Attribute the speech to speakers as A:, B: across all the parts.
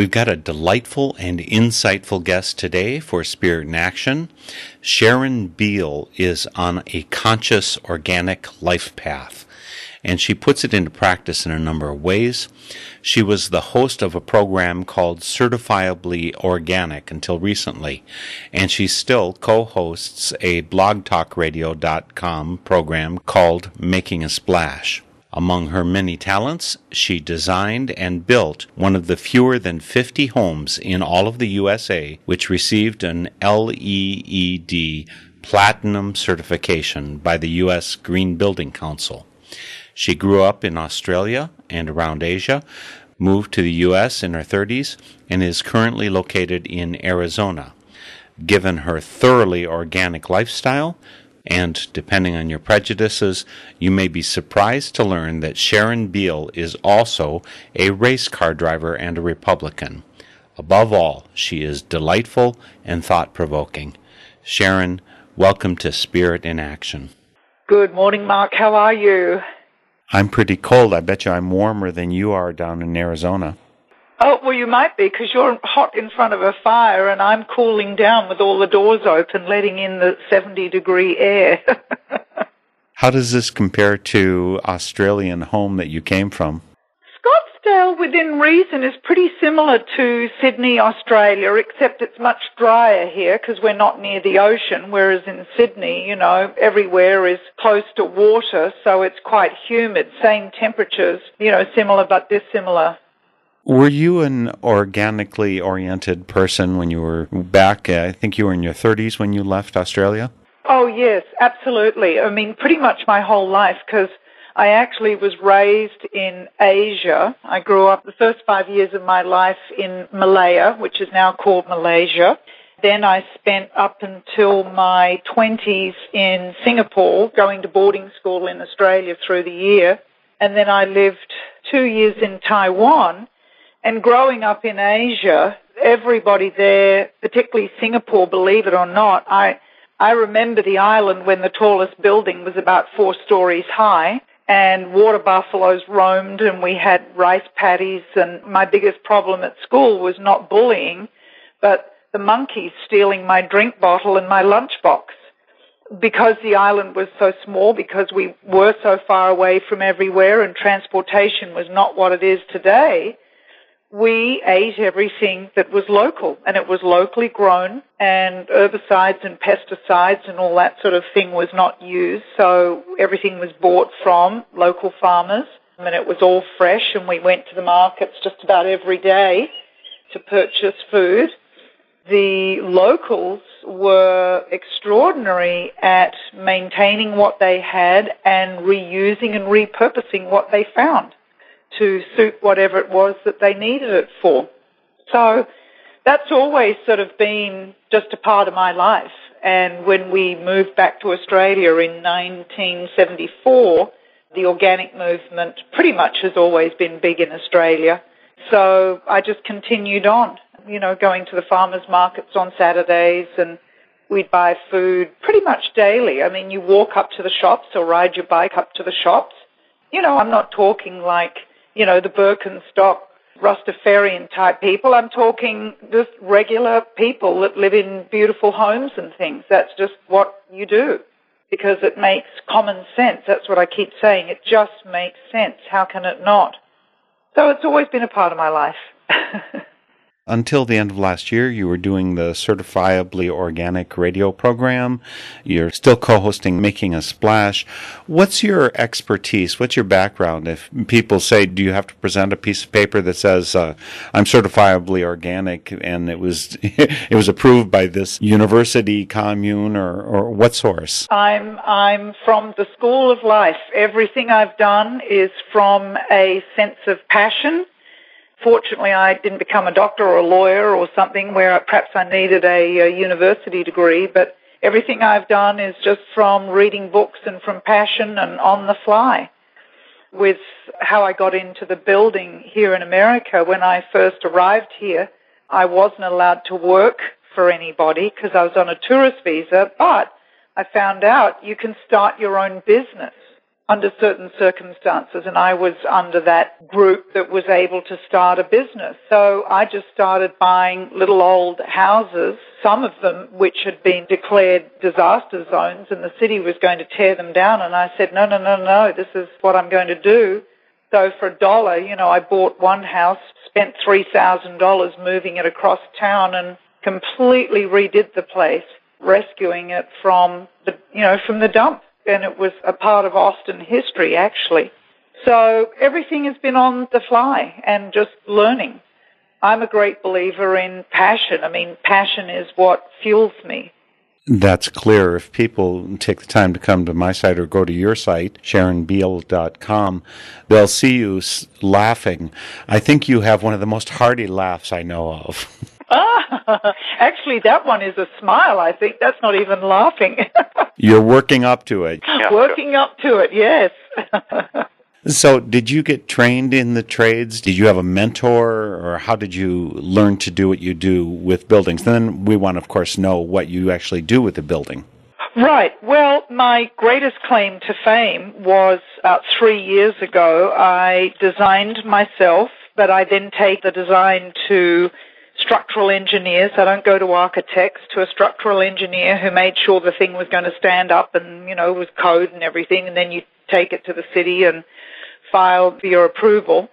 A: We've got a delightful and insightful guest today for Spirit in Action. Sharon Beal is on a conscious organic life path, and she puts it into practice in a number of ways. She was the host of a program called Certifiably Organic until recently, and she still co-hosts a blogtalkradio.com program called Making a Splash. Among her many talents, she designed and built one of the fewer than 50 homes in all of the USA which received an LEED Platinum certification by the U.S. Green Building Council. She grew up in Australia and around Asia, moved to the U.S. in her 30s, and is currently located in Arizona. Given her thoroughly organic lifestyle, and depending on your prejudices, you may be surprised to learn that Sharon Beale is also a race car driver and a Republican. Above all, she is delightful and thought provoking. Sharon, welcome to Spirit in Action.
B: Good morning, Mark. How are you?
A: I'm pretty cold. I bet you I'm warmer than you are down in Arizona.
B: Oh, well, you might be because you're hot in front of a fire and I'm cooling down with all the doors open, letting in the 70 degree air.
A: How does this compare to Australian home that you came from?
B: Scottsdale, within reason, is pretty similar to Sydney, Australia, except it's much drier here because we're not near the ocean, whereas in Sydney, you know, everywhere is close to water, so it's quite humid. Same temperatures, you know, similar but dissimilar.
A: Were you an organically oriented person when you were back? uh, I think you were in your 30s when you left Australia.
B: Oh, yes, absolutely. I mean, pretty much my whole life because I actually was raised in Asia. I grew up the first five years of my life in Malaya, which is now called Malaysia. Then I spent up until my 20s in Singapore, going to boarding school in Australia through the year. And then I lived two years in Taiwan. And growing up in Asia, everybody there, particularly Singapore, believe it or not, I, I remember the island when the tallest building was about four stories high and water buffaloes roamed and we had rice paddies and my biggest problem at school was not bullying, but the monkeys stealing my drink bottle and my lunchbox. Because the island was so small, because we were so far away from everywhere and transportation was not what it is today, we ate everything that was local and it was locally grown and herbicides and pesticides and all that sort of thing was not used. So everything was bought from local farmers and it was all fresh and we went to the markets just about every day to purchase food. The locals were extraordinary at maintaining what they had and reusing and repurposing what they found to suit whatever it was that they needed it for. So that's always sort of been just a part of my life. And when we moved back to Australia in 1974, the organic movement pretty much has always been big in Australia. So I just continued on, you know, going to the farmers markets on Saturdays and we'd buy food pretty much daily. I mean, you walk up to the shops or ride your bike up to the shops. You know, I'm not talking like, you know, the Birkenstock Rastafarian type people. I'm talking just regular people that live in beautiful homes and things. That's just what you do because it makes common sense. That's what I keep saying. It just makes sense. How can it not? So it's always been a part of my life.
A: Until the end of last year, you were doing the certifiably organic radio program. You're still co-hosting Making a Splash. What's your expertise? What's your background? If people say, do you have to present a piece of paper that says, uh, I'm certifiably organic and it was, it was approved by this university commune or, or what source?
B: I'm, I'm from the school of life. Everything I've done is from a sense of passion Fortunately, I didn't become a doctor or a lawyer or something where perhaps I needed a, a university degree, but everything I've done is just from reading books and from passion and on the fly. With how I got into the building here in America, when I first arrived here, I wasn't allowed to work for anybody because I was on a tourist visa, but I found out you can start your own business under certain circumstances and I was under that group that was able to start a business. So I just started buying little old houses, some of them which had been declared disaster zones and the city was going to tear them down and I said, no, no, no, no, this is what I'm going to do. So for a dollar, you know, I bought one house, spent $3,000 moving it across town and completely redid the place, rescuing it from the, you know, from the dump and it was a part of Austin history actually. So everything has been on the fly and just learning. I'm a great believer in passion. I mean, passion is what fuels me.
A: That's clear. If people take the time to come to my site or go to your site, SharonBeal.com, they'll see you laughing. I think you have one of the most hearty laughs I know of.
B: Ah, actually, that one is a smile. I think that's not even laughing.
A: You're working up to it.
B: Yeah. Working up to it, yes.
A: so, did you get trained in the trades? Did you have a mentor, or how did you learn to do what you do with buildings? Then we want, of course, know what you actually do with the building.
B: Right. Well, my greatest claim to fame was about three years ago. I designed myself, but I then take the design to structural engineers. I don't go to architects, to a structural engineer who made sure the thing was going to stand up and, you know, was code and everything, and then you take it to the city and file for your approval.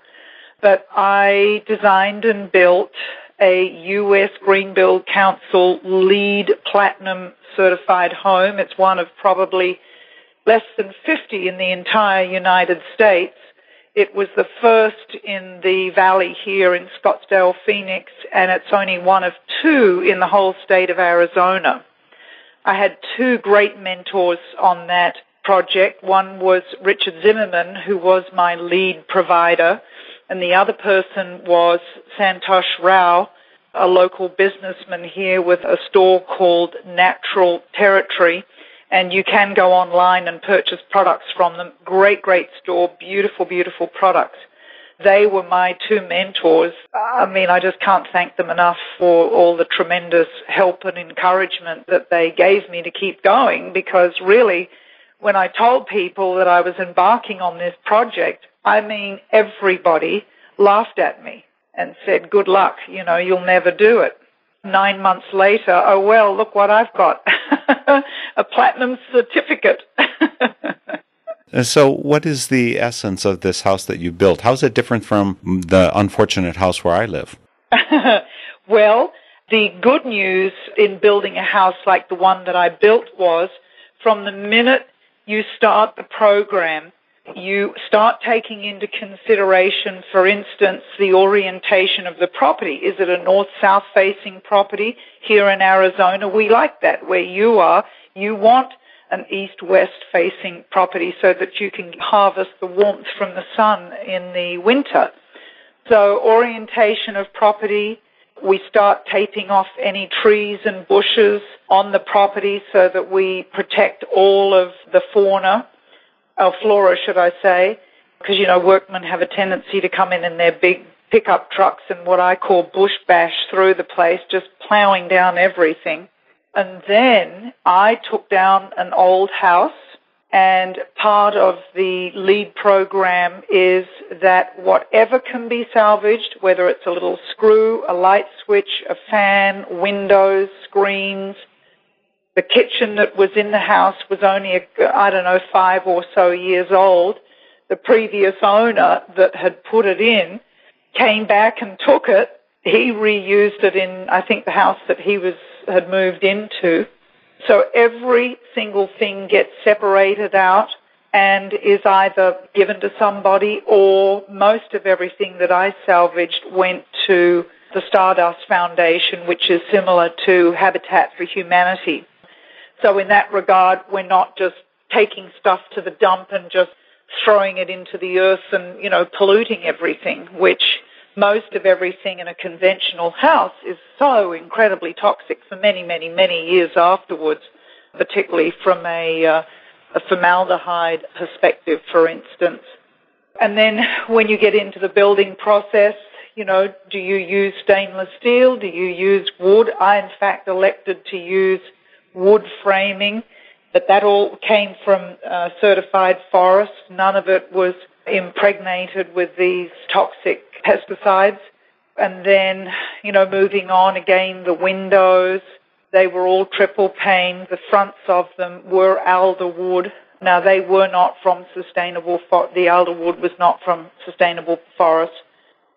B: But I designed and built a U.S. Green Build Council LEED Platinum certified home. It's one of probably less than 50 in the entire United States. It was the first in the valley here in Scottsdale, Phoenix, and it's only one of two in the whole state of Arizona. I had two great mentors on that project. One was Richard Zimmerman, who was my LEED provider, and the other person was Santosh Rao, a local businessman here with a store called Natural Territory and you can go online and purchase products from them. Great, great store, beautiful, beautiful products. They were my two mentors. I mean, I just can't thank them enough for all the tremendous help and encouragement that they gave me to keep going because really, when I told people that I was embarking on this project, I mean, everybody laughed at me and said, good luck, you know, you'll never do it nine months later, oh well, look what I've got. a platinum certificate.
A: so, what is the essence of this house that you built? How is it different from the unfortunate house where I live?
B: well, the good news in building a house like the one that I built was from the minute you start the program, you start taking into consideration, for instance, the orientation of the property. Is it a north-south facing property? Here in Arizona, we like that. Where you are, you want an east-west facing property so that you can harvest the warmth from the sun in the winter. So orientation of property, we start taping off any trees and bushes on the property so that we protect all of the fauna or flora, should I say, because, you know, workmen have a tendency to come in in their big pickup trucks and what I call bush bash through the place, just plowing down everything. And then I took down an old house And part of the LEED program is that whatever can be salvaged, whether it's a little screw, a light switch, a fan, windows, screens, the kitchen that was in the house was only, I don't know, five or so years old. The previous owner that had put it in came back and took it. He reused it in, I think, the house that he was had moved into so every single thing gets separated out and is either given to somebody or most of everything that I salvaged went to the Stardust Foundation, which is similar to Habitat for Humanity. So in that regard, we're not just taking stuff to the dump and just throwing it into the earth and, you know, polluting everything, which most of everything in a conventional house is so incredibly toxic for many, many, many years afterwards, particularly from a, uh, a formaldehyde perspective, for instance. And then when you get into the building process, you know, do you use stainless steel? Do you use wood? I, in fact, elected to use wood framing, but that all came from uh, certified forests. None of it was impregnated with these toxic pesticides. And then, you know, moving on again, the windows, they were all triple pane. The fronts of them were alder wood. Now they were not from sustainable, the alder wood was not from sustainable forest.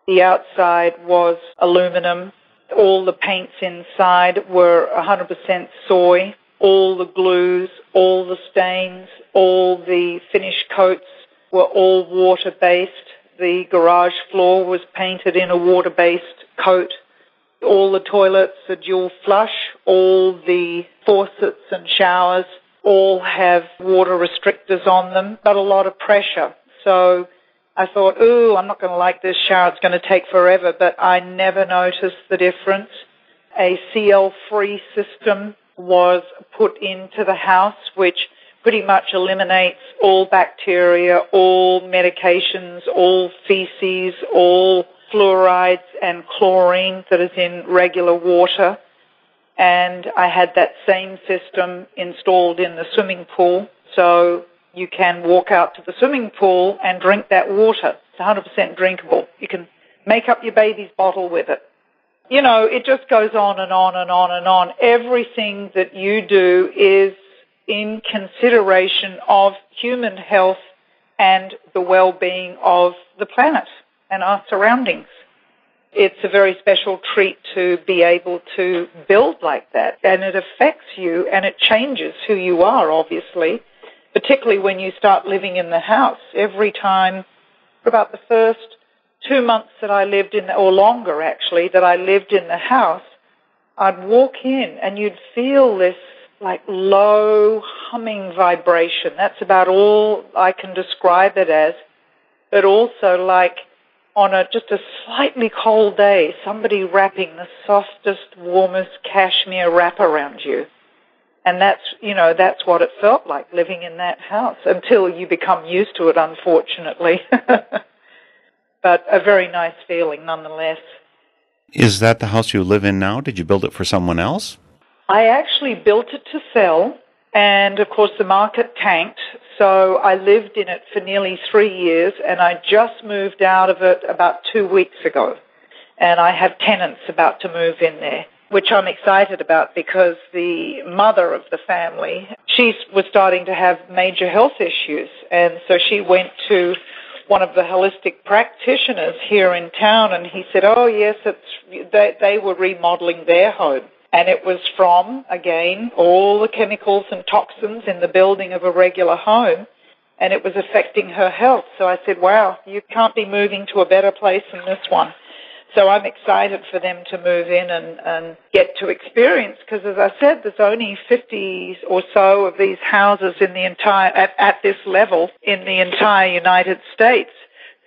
B: The outside was aluminum. All the paints inside were 100% soy. All the glues, all the stains, all the finish coats were all water based. The garage floor was painted in a water based coat. All the toilets are dual flush. All the faucets and showers all have water restrictors on them, but a lot of pressure. So I thought, ooh, I'm not going to like this shower. It's going to take forever. But I never noticed the difference. A CL free system was put into the house, which pretty much eliminates all bacteria, all medications, all feces, all fluorides and chlorine that is in regular water. And I had that same system installed in the swimming pool. So you can walk out to the swimming pool and drink that water. It's 100% drinkable. You can make up your baby's bottle with it. You know, it just goes on and on and on and on. Everything that you do is in consideration of human health and the well-being of the planet and our surroundings. It's a very special treat to be able to build like that and it affects you and it changes who you are obviously, particularly when you start living in the house. Every time, for about the first two months that I lived in, or longer actually, that I lived in the house, I'd walk in and you'd feel this like low humming vibration. That's about all I can describe it as. But also like on a just a slightly cold day, somebody wrapping the softest, warmest cashmere wrap around you. And that's, you know, that's what it felt like living in that house until you become used to it, unfortunately. but a very nice feeling nonetheless.
A: Is that the house you live in now? Did you build it for someone else?
B: I actually built it to sell, and of course the market tanked, so I lived in it for nearly three years, and I just moved out of it about two weeks ago. And I have tenants about to move in there, which I'm excited about because the mother of the family, she was starting to have major health issues, and so she went to one of the holistic practitioners here in town, and he said, "Oh yes, it's they, they were remodeling their home." And it was from, again, all the chemicals and toxins in the building of a regular home. And it was affecting her health. So I said, wow, you can't be moving to a better place than this one. So I'm excited for them to move in and, and get to experience because as I said, there's only 50 or so of these houses in the entire, at, at this level in the entire United States.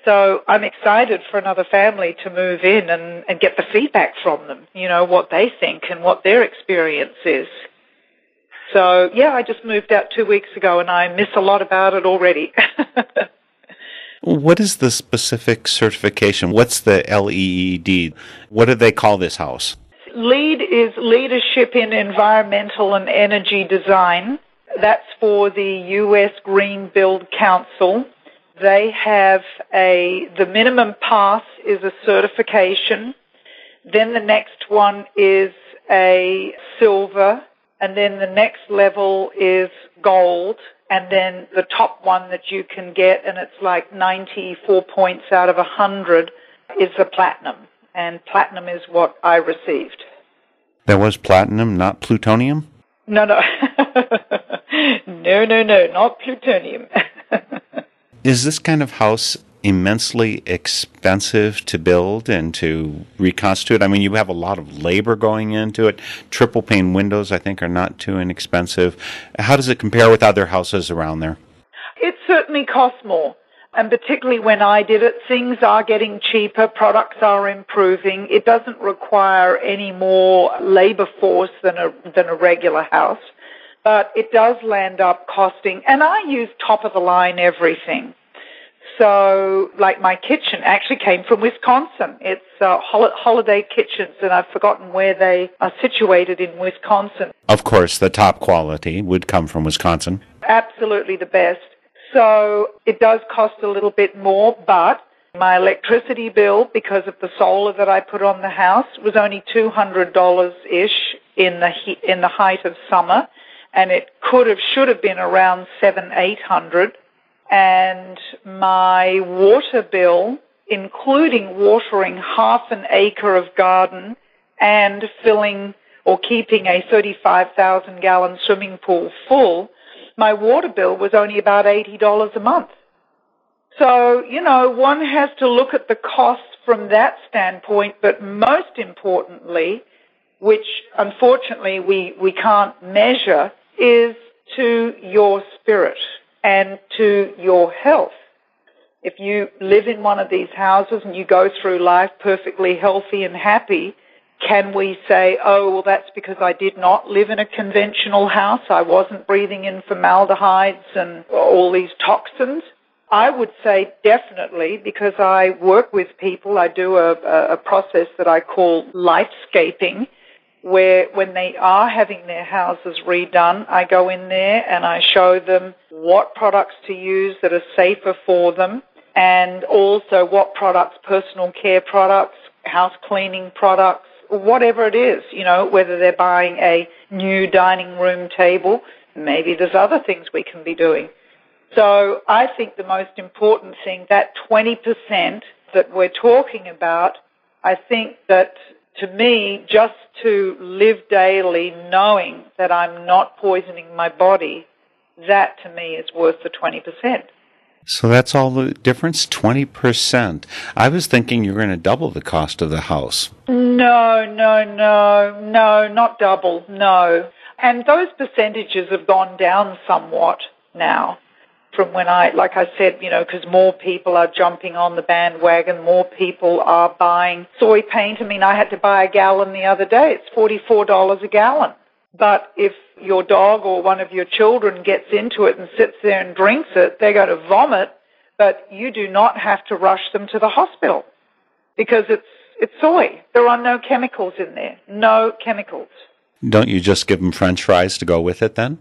B: So I'm excited for another family to move in and, and get the feedback from them, you know, what they think and what their experience is. So yeah, I just moved out two weeks ago and I miss a lot about it already.
A: what is the specific certification? What's the LEED? What do they call this house?
B: LEED is Leadership in Environmental and Energy Design That's for the U.S. Green Build Council. They have a, the minimum pass is a certification. Then the next one is a silver. And then the next level is gold. And then the top one that you can get, and it's like 94 points out of 100, is the platinum. And platinum is what I received.
A: That was platinum, not plutonium?
B: No, no. no, no, no, not plutonium.
A: Is this kind of house immensely expensive to build and to reconstitute? I mean, you have a lot of labor going into it. Triple pane windows, I think, are not too inexpensive. How does it compare with other houses around there?
B: It certainly costs more. And particularly when I did it, things are getting cheaper, products are improving. It doesn't require any more labor force than a, than a regular house. But it does land up costing, and I use top of the line everything. So, like my kitchen actually came from Wisconsin. It's uh, Holiday Kitchens, and I've forgotten where they are situated in Wisconsin.
A: Of course, the top quality would come from Wisconsin.
B: Absolutely the best. So it does cost a little bit more, but my electricity bill, because of the solar that I put on the house, was only two hundred dollars ish in the he- in the height of summer, and it could have should have been around seven eight hundred. And my water bill, including watering half an acre of garden and filling or keeping a thirty five thousand gallon swimming pool full, my water bill was only about $80 a month. So, you know, one has to look at the costs from that standpoint, but most importantly, which unfortunately we, we can't measure, is to your spirit and to your health. If you live in one of these houses and you go through life perfectly healthy and happy, can we say, oh, well, that's because I did not live in a conventional house. I wasn't breathing in formaldehydes and all these toxins. I would say definitely because I work with people. I do a, a process that I call lifescaping where when they are having their houses redone, I go in there and I show them what products to use that are safer for them and also what products, personal care products, house cleaning products, whatever it is, you know, whether they're buying a new dining room table, maybe there's other things we can be doing. So I think the most important thing, that 20% that we're talking about, I think that to me, just to live daily knowing that I'm not poisoning my body, that to me is worth the 20%.
A: So that's all the difference? 20%. I was thinking you were going to double the cost of the house.
B: No, no, no, no, not double, no. And those percentages have gone down somewhat now from when I, like I said, you know, because more people are jumping on the bandwagon, more people are buying soy paint. I mean, I had to buy a gallon the other day. It's $44 a gallon. But if your dog or one of your children gets into it and sits there and drinks it, they're going to vomit, but you do not have to rush them to the hospital because it's it's soy. There are no chemicals in there. No chemicals.
A: Don't you just give them french fries to go with it then?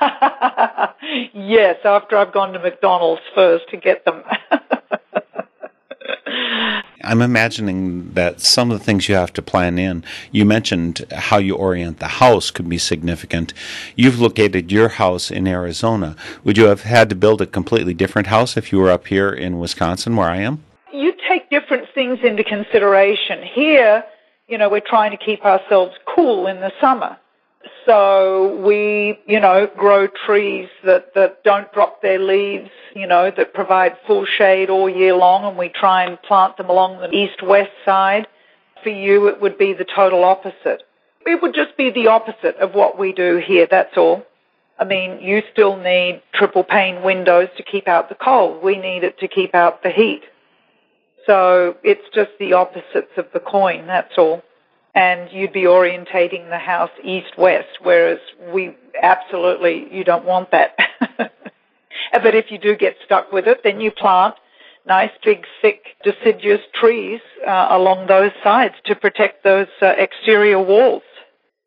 B: yes, after I've gone to McDonald's first to get them.
A: I'm imagining that some of the things you have to plan in, you mentioned how you orient the house could be significant. You've located your house in Arizona. Would you have had to build a completely different house if you were up here in Wisconsin where I am?
B: You take different things into consideration. Here, you know, we're trying to keep ourselves cool in the summer. So we, you know, grow trees that, that don't drop their leaves, you know, that provide full shade all year long and we try and plant them along the east-west side. For you, it would be the total opposite. It would just be the opposite of what we do here, that's all. I mean, you still need triple pane windows to keep out the cold. We need it to keep out the heat. So it's just the opposites of the coin, that's all and you'd be orientating the house east-west, whereas we absolutely, you don't want that. but if you do get stuck with it, then you plant nice big thick deciduous trees uh, along those sides to protect those uh, exterior walls.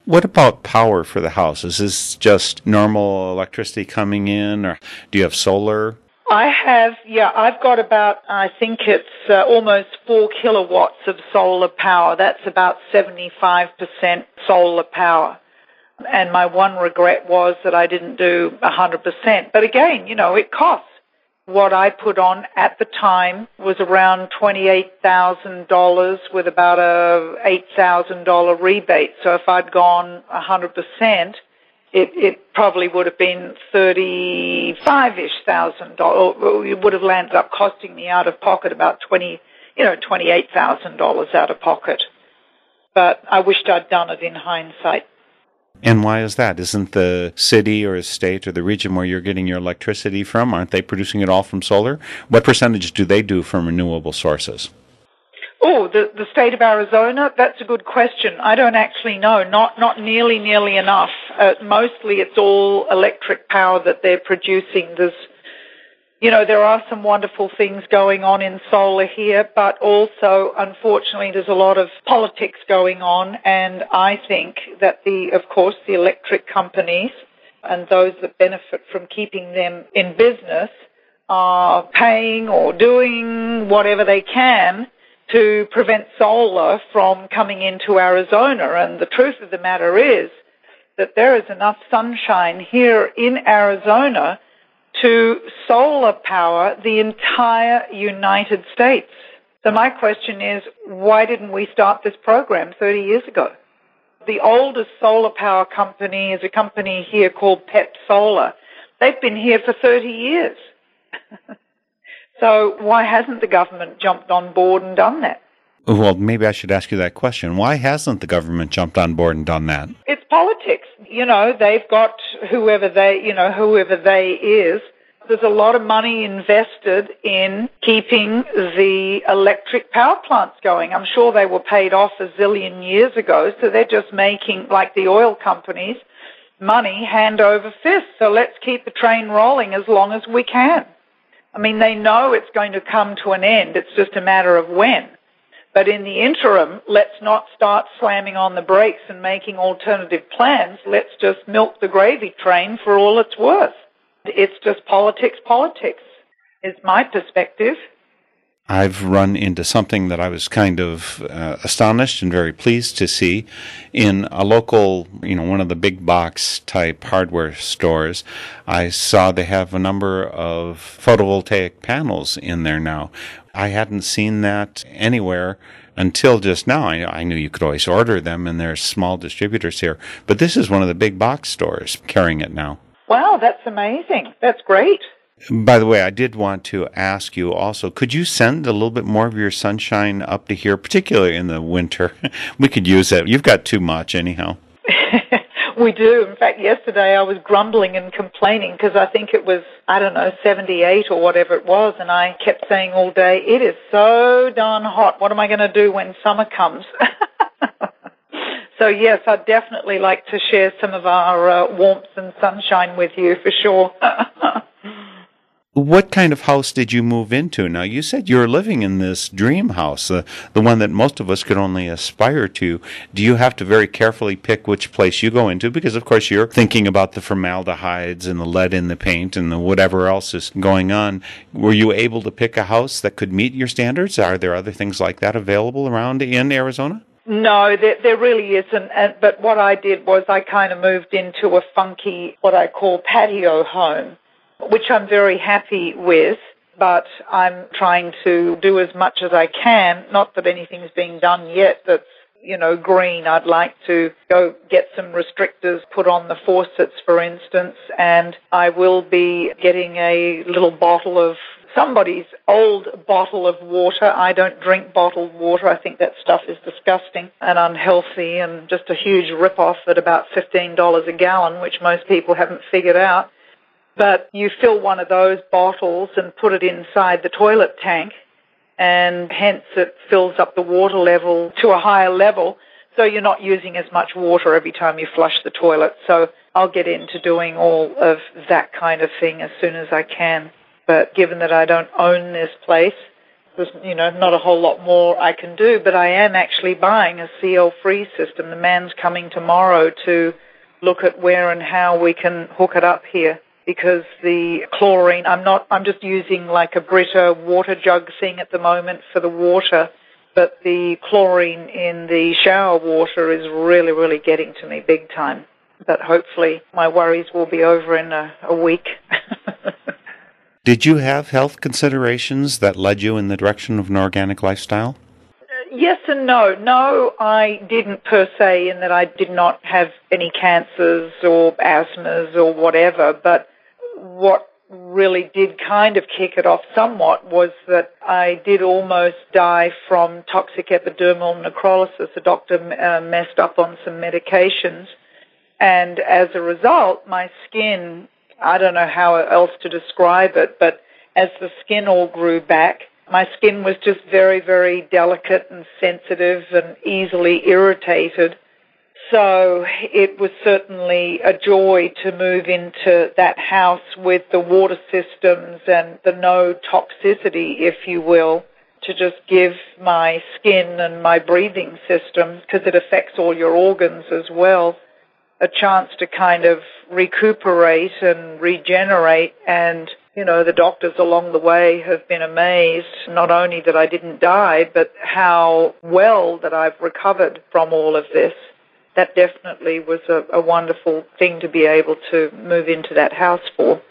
A: What about power for the house? Is this just normal electricity coming in, or do you have solar?
B: I have, yeah, I've got about, I think it's uh, almost four kilowatts of solar power. That's about 75% solar power. And my one regret was that I didn't do 100%. But again, you know, it costs. What I put on at the time was around $28,000 with about a $8,000 rebate. So if I'd gone 100%, it, it probably would have been thirty-five-ish thousand dollars. It would have landed up costing me out of pocket about twenty, you know, twenty-eight thousand dollars out of pocket. But I wished I'd done it in hindsight.
A: And why is that? Isn't the city or state or the region where you're getting your electricity from, aren't they producing it all from solar? What percentage do they do from renewable sources?
B: Oh, the, the state of Arizona? That's a good question. I don't actually know. Not, not nearly, nearly enough. Uh, mostly it's all electric power that they're producing. There's, you know, there are some wonderful things going on in solar here, but also, unfortunately, there's a lot of politics going on, and I think that the, of course, the electric companies and those that benefit from keeping them in business are paying or doing whatever they can to prevent solar from coming into Arizona. And the truth of the matter is that there is enough sunshine here in Arizona to solar power the entire United States. So my question is, why didn't we start this program 30 years ago? The oldest solar power company is a company here called PEP Solar. They've been here for 30 years. So why hasn't the government jumped on board and done that?
A: Well, maybe I should ask you that question. Why hasn't the government jumped on board and done that?
B: It's politics. You know, they've got whoever they, you know, whoever they is. There's a lot of money invested in keeping the electric power plants going. I'm sure they were paid off a zillion years ago, so they're just making, like the oil companies, money hand over fist. So let's keep the train rolling as long as we can. I mean, they know it's going to come to an end. It's just a matter of when. But in the interim, let's not start slamming on the brakes and making alternative plans. Let's just milk the gravy train for all it's worth. It's just politics, politics, is my perspective.
A: I've run into something that I was kind of uh, astonished and very pleased to see in a local, you know, one of the big box type hardware stores. I saw they have a number of photovoltaic panels in there now. I hadn't seen that anywhere until just now. I, I knew you could always order them, and there's small distributors here, but this is one of the big box stores carrying it now.
B: Wow, that's amazing. That's great.
A: By the way, I did want to ask you also, could you send a little bit more of your sunshine up to here, particularly in the winter? we could use it. You've got too much anyhow.
B: we do. In fact, yesterday I was grumbling and complaining because I think it was, I don't know, 78 or whatever it was, and I kept saying all day, it is so darn hot. What am I going to do when summer comes? so yes, I'd definitely like to share some of our uh, warmth and sunshine with you for sure.
A: What kind of house did you move into? Now, you said you were living in this dream house, uh, the one that most of us could only aspire to. Do you have to very carefully pick which place you go into? Because, of course, you're thinking about the formaldehydes and the lead in the paint and the whatever else is going on. Were you able to pick a house that could meet your standards? Are there other things like that available around in Arizona?
B: No, there, there really isn't. And, but what I did was I kind of moved into a funky, what I call patio home which I'm very happy with. But I'm trying to do as much as I can. Not that anything's being done yet that's you know, green. I'd like to go get some restrictors put on the faucets, for instance, and I will be getting a little bottle of somebody's old bottle of water. I don't drink bottled water. I think that stuff is disgusting and unhealthy and just a huge rip-off at about $15 a gallon, which most people haven't figured out. But you fill one of those bottles and put it inside the toilet tank, and hence it fills up the water level to a higher level. So you're not using as much water every time you flush the toilet. So I'll get into doing all of that kind of thing as soon as I can. But given that I don't own this place, there's, you know, not a whole lot more I can do, but I am actually buying a CL-free system. The man's coming tomorrow to look at where and how we can hook it up here because the chlorine, I'm not, I'm just using like a Brita water jug thing at the moment for the water, but the chlorine in the shower water is really, really getting to me big time. But hopefully my worries will be over in a, a week.
A: Did you have health considerations that led you in the direction of an organic lifestyle?
B: Yes and no. No, I didn't per se in that I did not have any cancers or asthmas or whatever, but what really did kind of kick it off somewhat was that I did almost die from toxic epidermal necrolysis. The doctor uh, messed up on some medications and as a result, my skin I don't know how else to describe it, but as the skin all grew back, my skin was just very, very delicate and sensitive and easily irritated. So it was certainly a joy to move into that house with the water systems and the no toxicity, if you will, to just give my skin and my breathing system, because it affects all your organs as well, a chance to kind of recuperate and regenerate and you know the doctors along the way have been amazed not only that I didn't die but how well that I've recovered from all of this that definitely was a, a wonderful thing to be able to move into that house for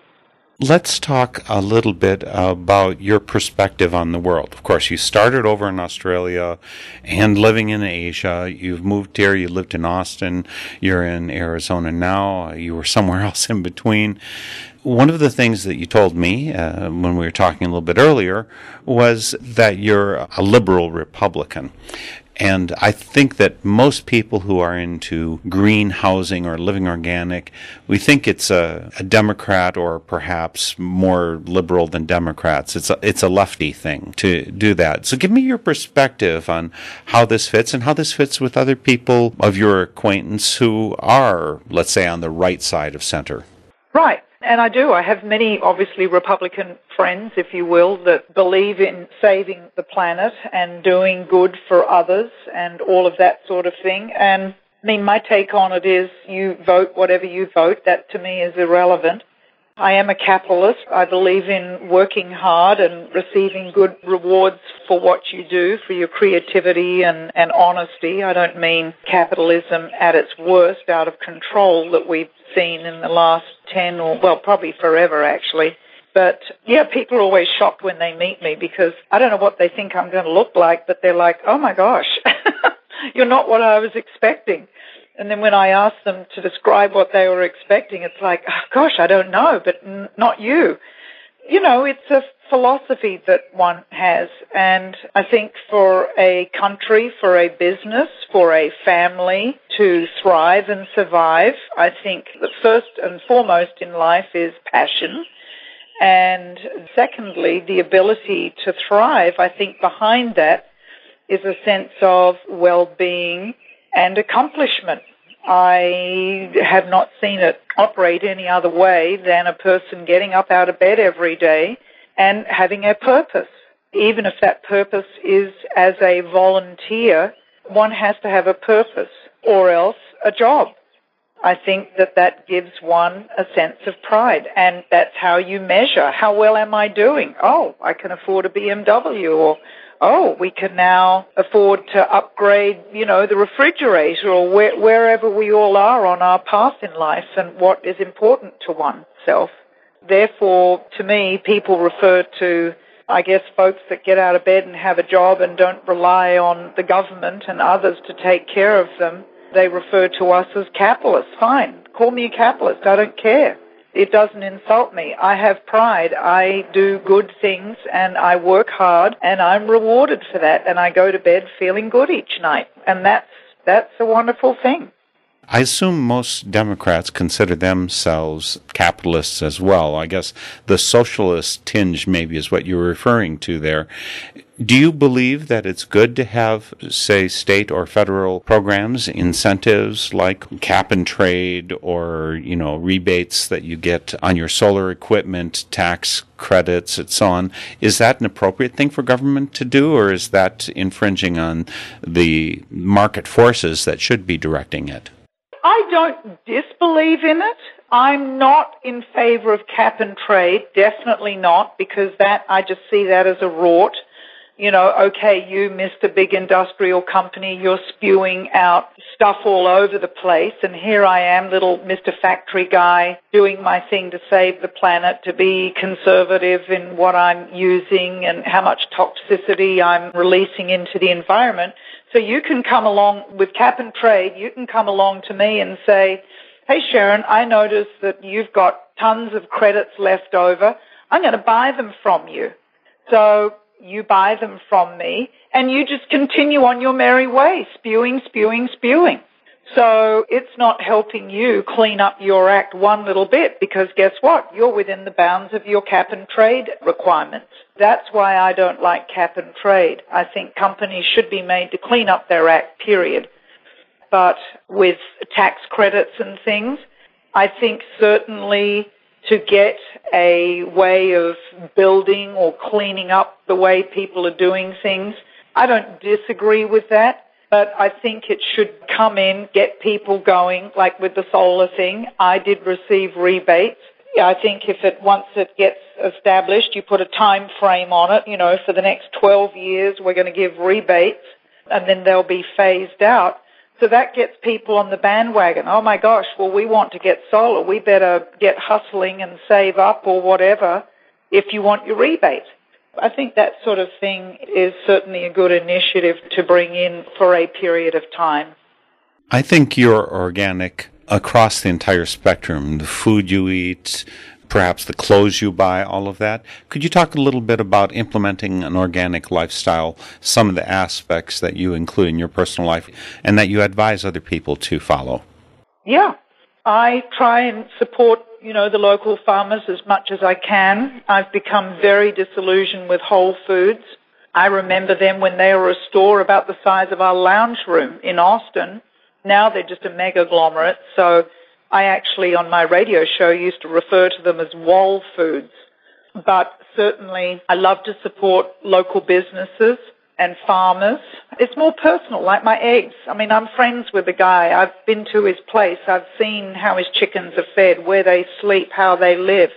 A: Let's talk a little bit about your perspective on the world. Of course, you started over in Australia and living in Asia. You've moved here, you lived in Austin, you're in Arizona now, you were somewhere else in between. One of the things that you told me uh, when we were talking a little bit earlier was that you're a liberal Republican. And I think that most people who are into green housing or living organic, we think it's a, a Democrat or perhaps more liberal than Democrats. It's a, it's a lefty thing to do that. So give me your perspective on how this fits and how this fits with other people of your acquaintance who are, let's say, on the right side of center.
B: Right. And I do. I have many, obviously, Republican friends, if you will, that believe in saving the planet and doing good for others and all of that sort of thing. And I mean, my take on it is you vote whatever you vote. That to me is irrelevant. I am a capitalist. I believe in working hard and receiving good rewards for what you do, for your creativity and, and honesty. I don't mean capitalism at its worst, out of control that we've seen in the last 10 or, well, probably forever actually. But yeah, people are always shocked when they meet me because I don't know what they think I'm going to look like, but they're like, oh my gosh, you're not what I was expecting. And then when I ask them to describe what they were expecting, it's like, oh, gosh, I don't know, but n- not you. You know, it's a philosophy that one has. And I think for a country, for a business, for a family to thrive and survive, I think the first and foremost in life is passion. And secondly, the ability to thrive. I think behind that is a sense of well-being and accomplishment. I have not seen it operate any other way than a person getting up out of bed every day and having a purpose. Even if that purpose is as a volunteer, one has to have a purpose or else a job. I think that that gives one a sense of pride and that's how you measure. How well am I doing? Oh, I can afford a BMW or oh, we can now afford to upgrade, you know, the refrigerator or where, wherever we all are on our path in life and what is important to oneself. Therefore, to me, people refer to, I guess, folks that get out of bed and have a job and don't rely on the government and others to take care of them. They refer to us as capitalists. Fine. Call me a capitalist. I don't care. It doesn't insult me. I have pride. I do good things and I work hard and I'm rewarded for that and I go to bed feeling good each night. And that's, that's a wonderful thing.
A: I assume most Democrats consider themselves capitalists as well. I guess the socialist tinge maybe is what you're referring to there. Do you believe that it's good to have, say, state or federal programs, incentives like cap and trade or, you know, rebates that you get on your solar equipment, tax credits, and so on? Is that an appropriate thing for government to do, or is that infringing on the market forces that should be directing it?
B: I don't disbelieve in it. I'm not in favor of cap and trade, definitely not, because that I just see that as a rort you know, okay, you, Mr. Big Industrial Company, you're spewing out stuff all over the place, and here I am, little Mr. Factory Guy, doing my thing to save the planet, to be conservative in what I'm using and how much toxicity I'm releasing into the environment. So you can come along with cap and trade, you can come along to me and say, hey Sharon, I noticed that you've got tons of credits left over. I'm going to buy them from you. So you buy them from me, and you just continue on your merry way, spewing, spewing, spewing. So it's not helping you clean up your act one little bit because guess what? You're within the bounds of your cap and trade requirements. That's why I don't like cap and trade. I think companies should be made to clean up their act, period. But with tax credits and things, I think certainly to get a way of building or cleaning up the way people are doing things. I don't disagree with that, but I think it should come in, get people going, like with the solar thing. I did receive rebates. I think if it once it gets established, you put a time frame on it, you know, for the next 12 years we're going to give rebates and then they'll be phased out. So that gets people on the bandwagon. Oh my gosh, well we want to get solar. We better get hustling and save up or whatever if you want your rebate. I think that sort of thing is certainly a good initiative to bring in for a period of time.
A: I think you're organic across the entire spectrum the food you eat, perhaps the clothes you buy, all of that. Could you talk a little bit about implementing an organic lifestyle, some of the aspects that you include in your personal life and that you advise other people to follow?
B: Yeah. I try and support, you know, the local farmers as much as I can. I've become very disillusioned with Whole Foods. I remember them when they were a store about the size of our lounge room in Austin. Now they're just a mega agglomerate. So I actually, on my radio show, used to refer to them as wall foods. But certainly, I love to support local businesses and farmers. It's more personal, like my eggs. I mean, I'm friends with the guy. I've been to his place. I've seen how his chickens are fed, where they sleep, how they live.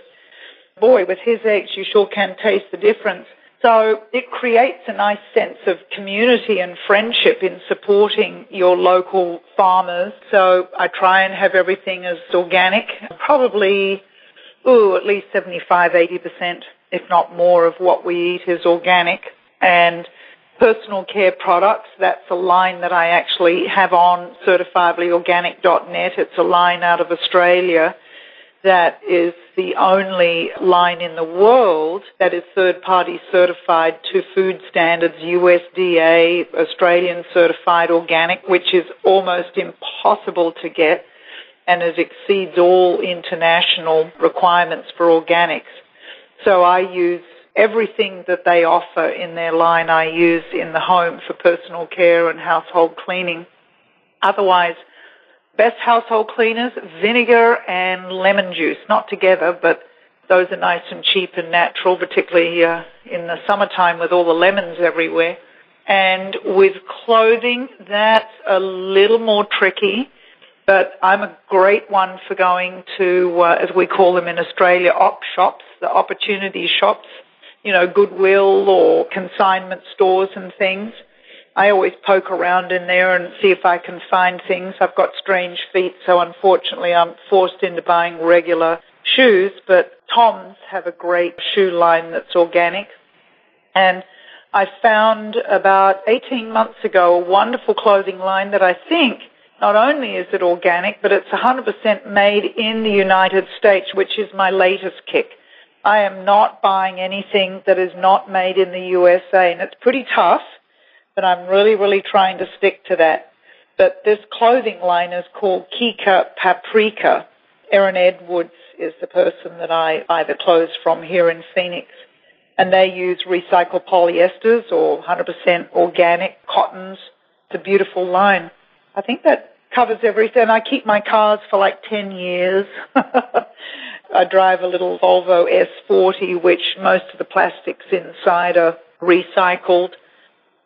B: Boy, with his eggs, you sure can taste the difference. So it creates a nice sense of community and friendship in supporting your local farmers. So I try and have everything as organic. Probably, ooh, at least 75, 80%, if not more, of what we eat is organic. And personal care products, that's a line that I actually have on certifiablyorganic.net. It's a line out of Australia that is the only line in the world that is third party certified to food standards, USDA, Australian certified organic, which is almost impossible to get and it exceeds all international requirements for organics. So I use everything that they offer in their line I use in the home for personal care and household cleaning. Otherwise, Best household cleaners, vinegar and lemon juice, not together, but those are nice and cheap and natural, particularly uh, in the summertime with all the lemons everywhere. And with clothing, that's a little more tricky, but I'm a great one for going to, uh, as we call them in Australia, op shops, the opportunity shops, you know, Goodwill or consignment stores and things. I always poke around in there and see if I can find things. I've got strange feet, so unfortunately I'm forced into buying regular shoes, but TOMS have a great shoe line that's organic. And I found about 18 months ago a wonderful clothing line that I think not only is it organic, but it's 100% made in the United States, which is my latest kick. I am not buying anything that is not made in the USA, and it's pretty tough but I'm really, really trying to stick to that. But this clothing line is called Kika Paprika. Erin Edwards is the person that I buy the clothes from here in Phoenix. And they use recycled polyesters or 100% organic cottons. It's a beautiful line. I think that covers everything. I keep my cars for like 10 years. I drive a little Volvo S40, which most of the plastics inside are recycled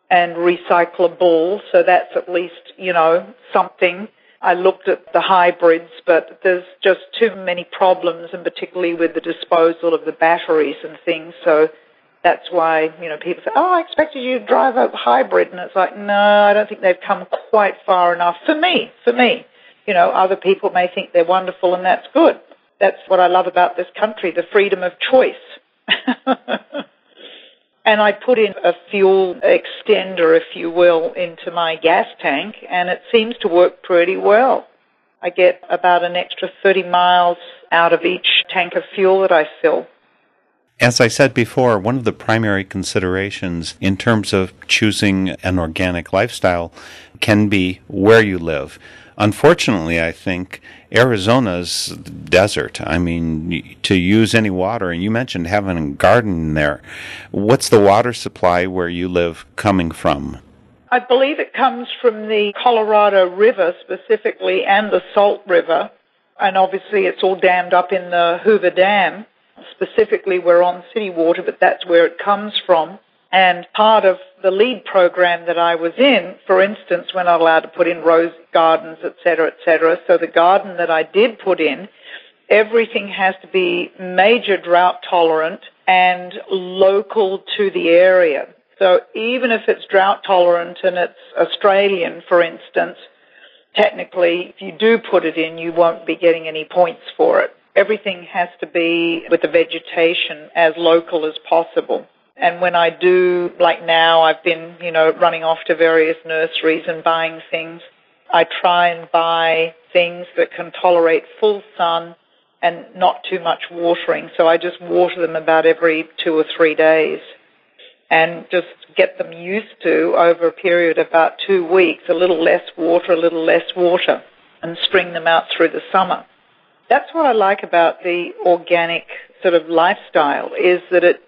B: and recyclable, so that's at least, you know, something. I looked at the hybrids, but there's just too many problems, and particularly with the disposal of the batteries and things, so that's why, you know, people say, oh, I expected you to drive a hybrid, and it's like, no, I don't think they've come quite far enough for me, for me. You know, other people may think they're wonderful, and that's good. That's what I love about this country, the freedom of choice. and I put in a fuel extender, if you will, into my gas tank, and it seems to work pretty well. I get about an extra 30 miles out of each tank of fuel that I fill.
A: As I said before, one of the primary considerations in terms of choosing an organic lifestyle can be where you live. Unfortunately, I think Arizona's desert. I mean, to use any water, and you mentioned having a garden there. What's the water supply where you live coming from?
B: I believe it comes from the Colorado River specifically and the Salt River. And obviously, it's all dammed up in the Hoover Dam. Specifically, we're on city water, but that's where it comes from. And part of the LEED program that I was in, for instance, we're not allowed to put in rose gardens, et cetera, et cetera. So the garden that I did put in, everything has to be major drought tolerant and local to the area. So even if it's drought tolerant and it's Australian, for instance, technically, if you do put it in, you won't be getting any points for it. Everything has to be with the vegetation as local as possible. And when I do, like now, I've been, you know, running off to various nurseries and buying things. I try and buy things that can tolerate full sun and not too much watering. So I just water them about every two or three days and just get them used to over a period of about two weeks, a little less water, a little less water, and string them out through the summer. That's what I like about the organic sort of lifestyle is that it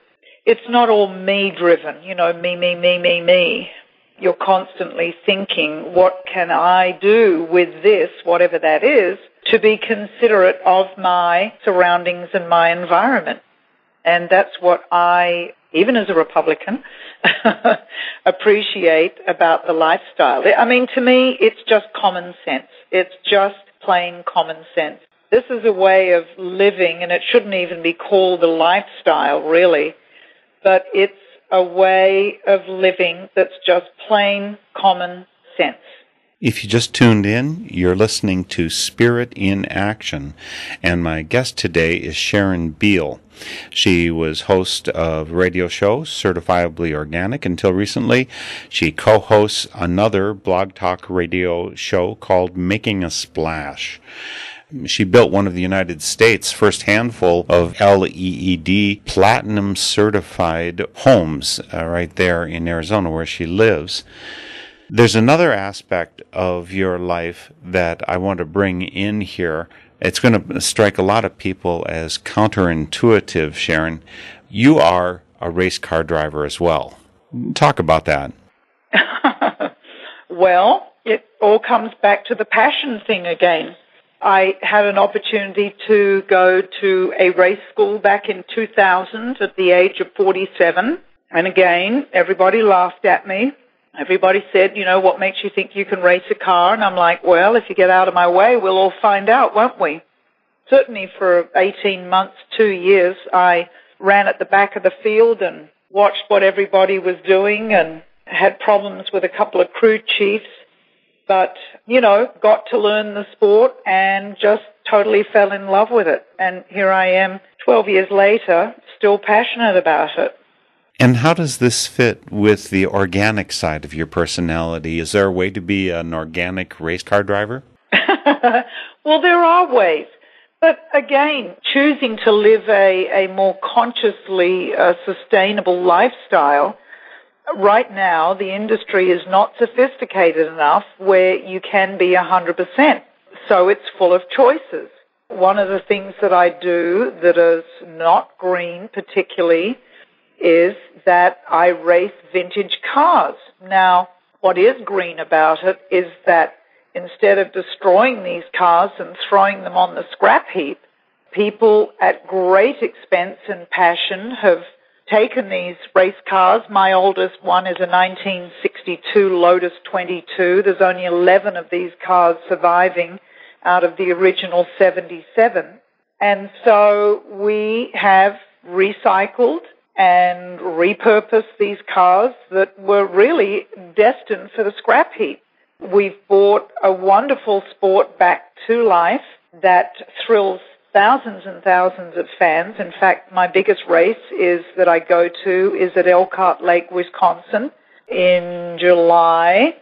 B: it's not all me driven, you know, me, me, me, me, me. You're constantly thinking, what can I do with this, whatever that is, to be considerate of my surroundings and my environment. And that's what I, even as a Republican, appreciate about the lifestyle. I mean, to me, it's just common sense. It's just plain common sense. This is a way of living, and it shouldn't even be called a lifestyle, really, but it's a way of living that's just plain common sense.
A: If you just tuned in, you're listening to Spirit in Action, and my guest today is Sharon Beal. She was host of radio show Certifiably Organic until recently. She co-hosts another blog talk radio show called Making a Splash. She built one of the United States' first handful of LEED platinum certified homes uh, right there in Arizona where she lives. There's another aspect of your life that I want to bring in here. It's going to strike a lot of people as counterintuitive, Sharon. You are a race car driver as well. Talk about that.
B: well, it all comes back to the passion thing again. I had an opportunity to go to a race school back in 2000 at the age of 47. And again, everybody laughed at me. Everybody said, you know, what makes you think you can race a car? And I'm like, well, if you get out of my way, we'll all find out, won't we? Certainly for 18 months, two years, I ran at the back of the field and watched what everybody was doing and had problems with a couple of crew chiefs but, you know, got to learn the sport and just totally fell in love with it. And here I am 12 years later, still passionate about it.
A: And how does this fit with the organic side of your personality? Is there a way to be an organic race car driver?
B: well, there are ways. But again, choosing to live a, a more consciously uh, sustainable lifestyle right now the industry is not sophisticated enough where you can be 100%. So it's full of choices. One of the things that I do that is not green particularly is that I race vintage cars. Now, what is green about it is that instead of destroying these cars and throwing them on the scrap heap, people at great expense and passion have taken these race cars. My oldest one is a 1962 Lotus 22. There's only 11 of these cars surviving out of the original 77. And so we have recycled and repurposed these cars that were really destined for the scrap heap. We've brought a wonderful sport back to life that thrills thousands and thousands of fans. In fact, my biggest race is that I go to is at Elkhart Lake, Wisconsin in July.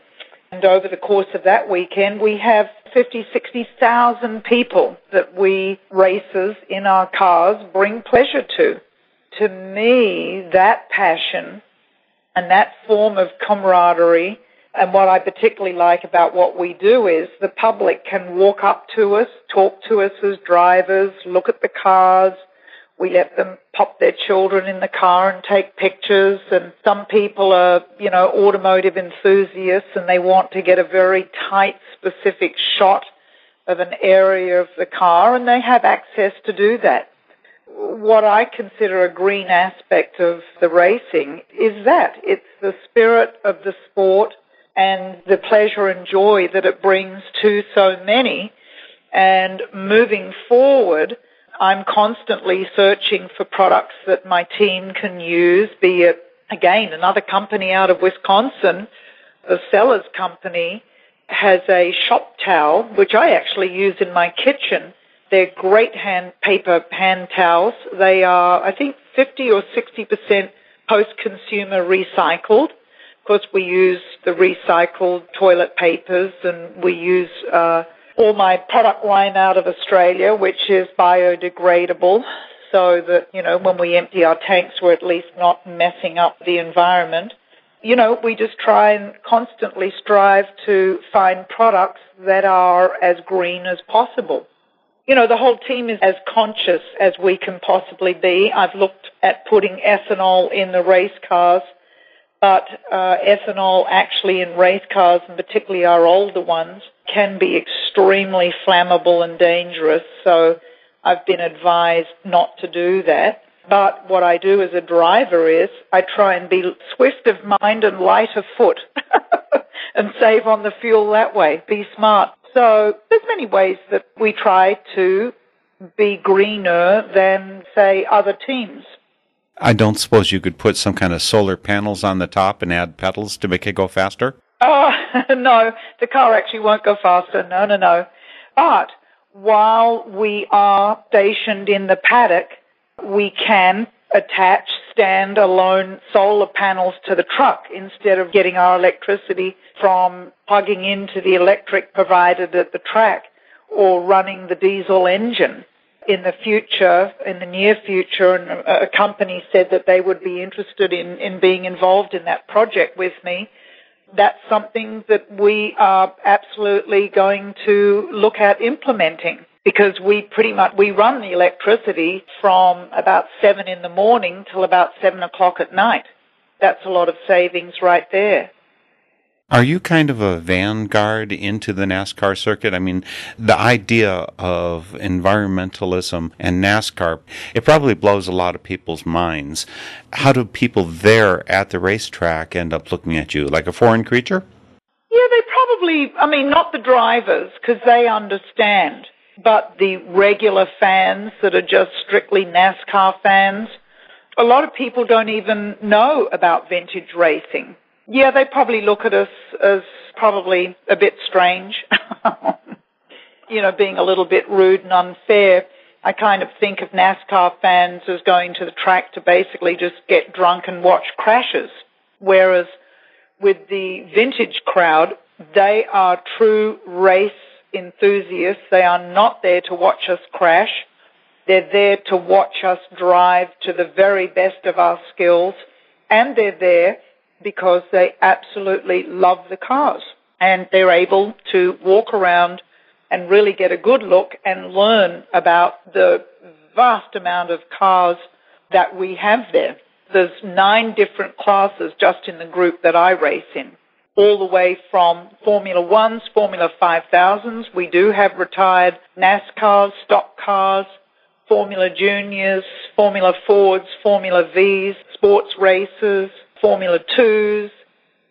B: And over the course of that weekend, we have 50, 60,000 people that we racers in our cars bring pleasure to. To me, that passion and that form of camaraderie and what I particularly like about what we do is the public can walk up to us, talk to us as drivers, look at the cars. We let them pop their children in the car and take pictures. And some people are, you know, automotive enthusiasts and they want to get a very tight, specific shot of an area of the car and they have access to do that. What I consider a green aspect of the racing is that it's the spirit of the sport and the pleasure and joy that it brings to so many. And moving forward, I'm constantly searching for products that my team can use, be it, again, another company out of Wisconsin, the Sellars Company, has a shop towel, which I actually use in my kitchen. They're great hand paper hand towels. They are, I think, 50 or 60% post-consumer recycled course, we use the recycled toilet papers and we use uh, all my product line out of Australia, which is biodegradable, so that, you know, when we empty our tanks, we're at least not messing up the environment. You know, we just try and constantly strive to find products that are as green as possible. You know, the whole team is as conscious as we can possibly be. I've looked at putting ethanol in the race cars but uh, ethanol actually in race cars, and particularly our older ones, can be extremely flammable and dangerous. So I've been advised not to do that. But what I do as a driver is I try and be swift of mind and light of foot and save on the fuel that way. Be smart. So there's many ways that we try to be greener than, say, other teams.
A: I don't suppose you could put some kind of solar panels on the top and add pedals to make it go faster?
B: Oh, no, the car actually won't go faster. No, no, no. But while we are stationed in the paddock, we can attach stand-alone solar panels to the truck instead of getting our electricity from plugging into the electric provided at the track or running the diesel engine in the future, in the near future, and a, company said that they would be interested in, in being involved in that project with me. That's something that we are absolutely going to look at implementing because we pretty much we run the electricity from about seven in the morning till about seven o'clock at night. That's a lot of savings right there.
A: Are you kind of a vanguard into the NASCAR circuit? I mean, the idea of environmentalism and NASCAR, it probably blows a lot of people's minds. How do people there at the racetrack end up looking at you? Like a foreign creature?
B: Yeah, they probably, I mean, not the drivers, because they understand, but the regular fans that are just strictly NASCAR fans. A lot of people don't even know about vintage racing yeah, they probably look at us as probably a bit strange. you know, being a little bit rude and unfair. I kind of think of NASCAR fans as going to the track to basically just get drunk and watch crashes. Whereas with the vintage crowd, they are true race enthusiasts. They are not there to watch us crash. They're there to watch us drive to the very best of our skills. And they're there because they absolutely love the cars and they're able to walk around and really get a good look and learn about the vast amount of cars that we have there. There's nine different classes just in the group that I race in, all the way from Formula Ones, Formula 5000s. We do have retired NASCARs, stock cars, Formula Juniors, Formula Fords, Formula Vs, sports races, Formula 2s.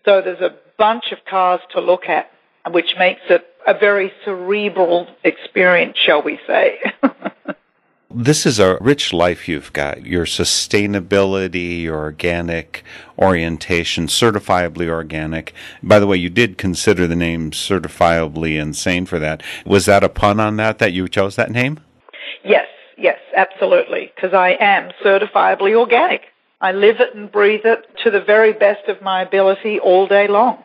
B: So there's a bunch of cars to look at, which makes it a very cerebral experience, shall we say.
A: This is a rich life you've got. Your sustainability, your organic orientation, certifiably organic. By the way, you did consider the name certifiably insane for that. Was that a pun on that that you chose that name?
B: Yes, yes, absolutely. Because I am certifiably organic. I live it and breathe it to the very best of my ability all day long.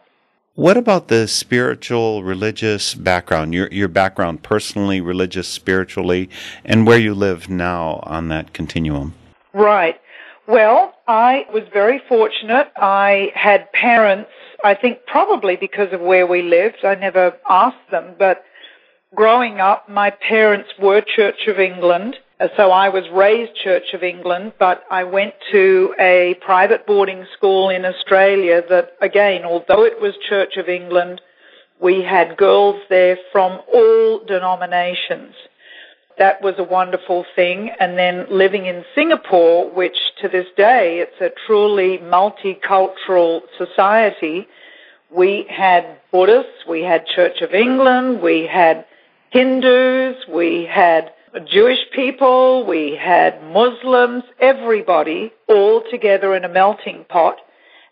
A: What about the spiritual, religious background? Your your background, personally, religious, spiritually, and where you live now on that continuum.
B: Right. Well, I was very fortunate. I had parents. I think probably because of where we lived. I never asked them, but growing up, my parents were Church of England. So I was raised Church of England, but I went to a private boarding school in Australia that, again, although it was Church of England, we had girls there from all denominations. That was a wonderful thing. And then living in Singapore, which to this day, it's a truly multicultural society. We had Buddhists, we had Church of England, we had Hindus, we had Jewish people, we had Muslims, everybody all together in a melting pot.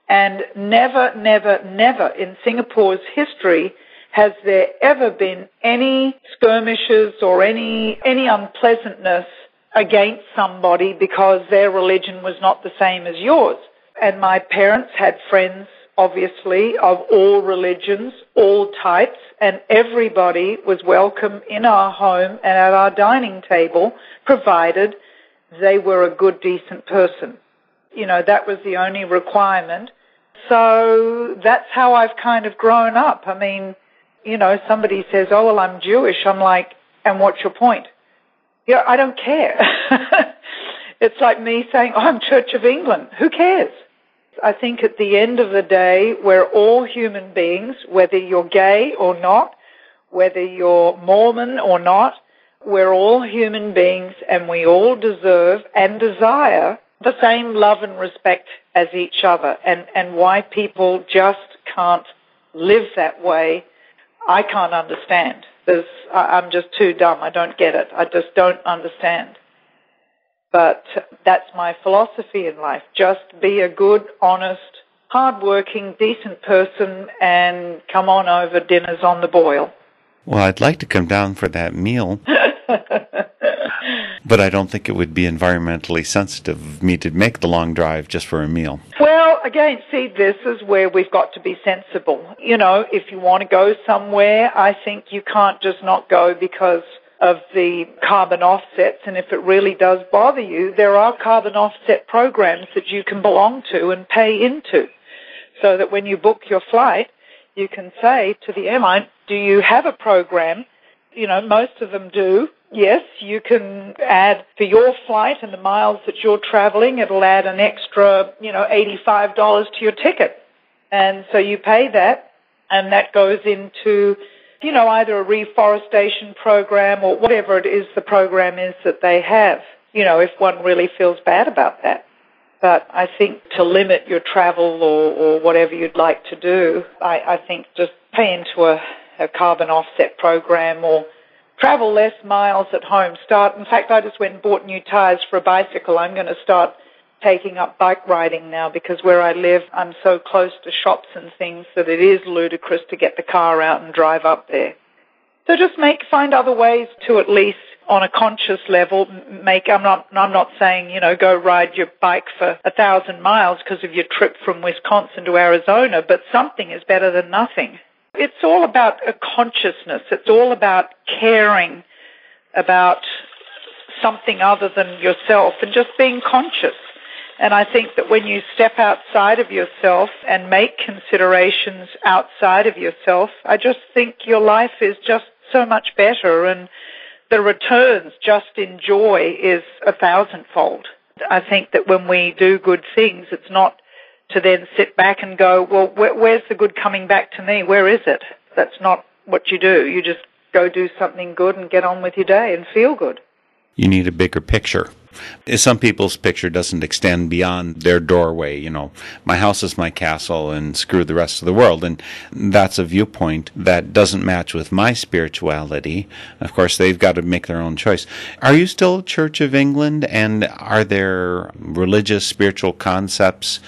B: And never, never, never in Singapore's history has there ever been any skirmishes or any, any unpleasantness against somebody because their religion was not the same as yours. And my parents had friends obviously, of all religions, all types, and everybody was welcome in our home and at our dining table, provided they were a good, decent person. You know, that was the only requirement. So that's how I've kind of grown up. I mean, you know, somebody says, oh, well, I'm Jewish. I'm like, and what's your point? Yeah, I don't care. it's like me saying, oh, I'm Church of England. Who cares? I think at the end of the day, we're all human beings, whether you're gay or not, whether you're Mormon or not, we're all human beings and we all deserve and desire the same love and respect as each other. And, and why people just can't live that way, I can't understand. There's, I'm just too dumb. I don't get it. I just don't understand. But that's my philosophy in life. Just be a good, honest, hard-working, decent person and come on over dinners on the boil.
A: Well, I'd like to come down for that meal. but I don't think it would be environmentally sensitive of me to make the long drive just for a meal.
B: Well, again, see, this is where we've got to be sensible. You know, if you want to go somewhere, I think you can't just not go because of the carbon offsets. And if it really does bother you, there are carbon offset programs that you can belong to and pay into. So that when you book your flight, you can say to the airline, do you have a program? You know, most of them do. Yes, you can add for your flight and the miles that you're traveling, it'll add an extra, you know, $85 to your ticket. And so you pay that and that goes into you know, either a reforestation program or whatever it is the program is that they have, you know, if one really feels bad about that. But I think to limit your travel or, or whatever you'd like to do, I, I think just pay into a, a carbon offset program or travel less miles at home. Start, in fact, I just went and bought new tires for a bicycle. I'm going to start taking up bike riding now because where I live, I'm so close to shops and things that it is ludicrous to get the car out and drive up there. So just make, find other ways to at least on a conscious level make, I'm not, I'm not saying, you know, go ride your bike for a thousand miles because of your trip from Wisconsin to Arizona, but something is better than nothing. It's all about a consciousness. It's all about caring about something other than yourself and just being conscious And I think that when you step outside of yourself and make considerations outside of yourself, I just think your life is just so much better and the returns just in joy is a thousandfold. I think that when we do good things, it's not to then sit back and go, well, where, where's the good coming back to me? Where is it? That's not what you do. You just go do something good and get on with your day and feel good.
A: You need a bigger picture. Some people's picture doesn't extend beyond their doorway. You know, my house is my castle and screw the rest of the world. And that's a viewpoint that doesn't match with my spirituality. Of course, they've got to make their own choice. Are you still Church of England? And are there religious, spiritual concepts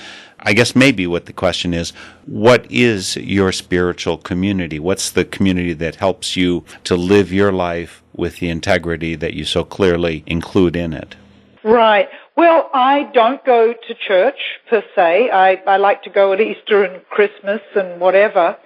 A: I guess maybe what the question is what is your spiritual community? What's the community that helps you to live your life with the integrity that you so clearly include in it?
B: Right. Well, I don't go to church per se. I, I like to go at Easter and Christmas and whatever.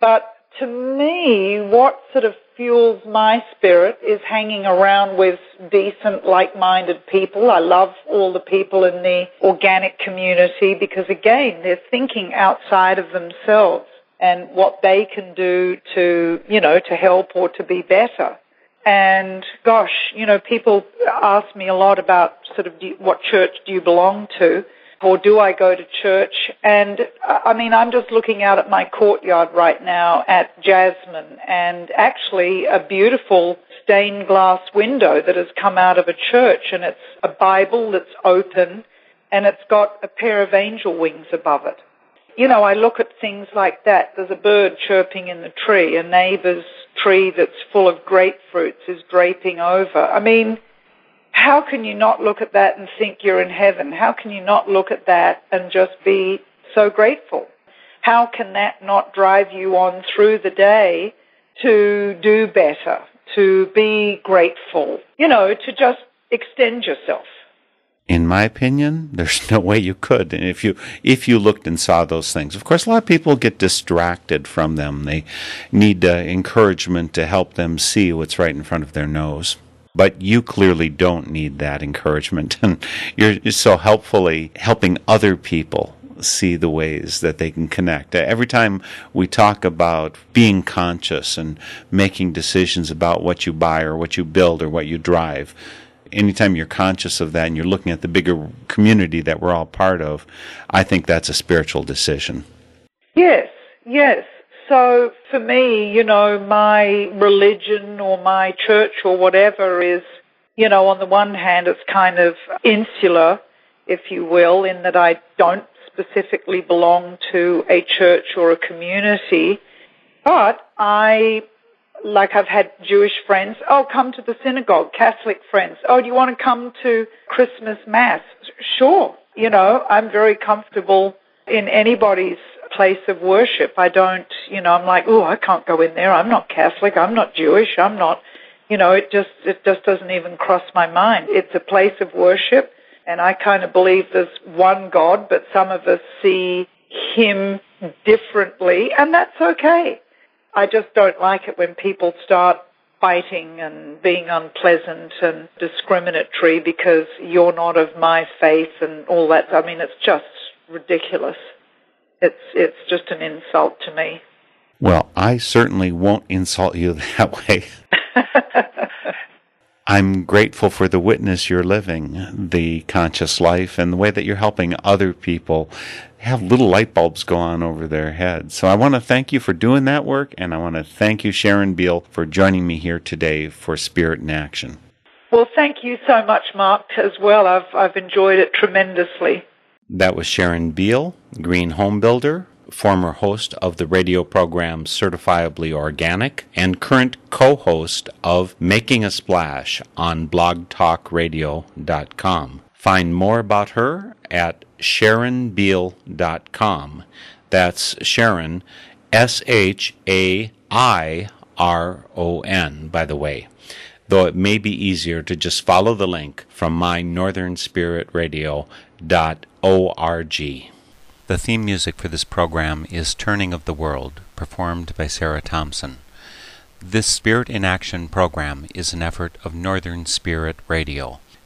B: But to me, what sort of fuels my spirit is hanging around with decent, like-minded people. I love all the people in the organic community because again, they're thinking outside of themselves and what they can do to, you know, to help or to be better. And gosh, you know, people ask me a lot about sort of what church do you belong to? or do I go to church? And uh, I mean, I'm just looking out at my courtyard right now at jasmine and actually a beautiful stained glass window that has come out of a church and it's a Bible that's open and it's got a pair of angel wings above it. You know, I look at things like that. There's a bird chirping in the tree. A neighbor's tree that's full of grapefruits is draping over. I mean, how can you not look at that and think you're in heaven? How can you not look at that and just be so grateful? How can that not drive you on through the day to do better, to be grateful, you know, to just extend yourself?
A: In my opinion, there's no way you could. And if you if you looked and saw those things, of course, a lot of people get distracted from them. They need uh, encouragement to help them see what's right in front of their nose. But you clearly don't need that encouragement. And you're so helpfully helping other people see the ways that they can connect. Every time we talk about being conscious and making decisions about what you buy or what you build or what you drive, anytime you're conscious of that and you're looking at the bigger community that we're all part of, I think that's a spiritual decision.
B: Yes, yes. So for me, you know, my religion or my church or whatever is, you know, on the one hand, it's kind of insular, if you will, in that I don't specifically belong to a church or a community, but I like I've had Jewish friends, oh, come to the synagogue, Catholic friends, oh, do you want to come to Christmas Mass? Sure. You know, I'm very comfortable in anybody's place of worship. I don't, you know, I'm like, oh, I can't go in there. I'm not Catholic. I'm not Jewish. I'm not, you know, it just, it just doesn't even cross my mind. It's a place of worship and I kind of believe there's one God, but some of us see him differently and that's okay. I just don't like it when people start fighting and being unpleasant and discriminatory because you're not of my faith and all that. I mean, it's just ridiculous it's it's just an insult to me.
A: Well, I certainly won't insult you that way. I'm grateful for the witness you're living, the conscious life, and the way that you're helping other people have little light bulbs go on over their heads. So I want to thank you for doing that work, and I want to thank you, Sharon Beal, for joining me here today for Spirit in Action.
B: Well, thank you so much, Mark, as well. I've, I've enjoyed it tremendously.
A: That was Sharon Beal, Green Home Builder, former host of the radio program Certifiably Organic, and current co host of Making a Splash on blogtalkradio.com. Find more about her at SharonBeal.com. That's Sharon, S H A I R O N, by the way though it may be easier to just follow the link from my Northern Spirit Radio org. The theme music for this program is Turning of the World, performed by Sarah Thompson. This Spirit in Action program is an effort of Northern Spirit Radio.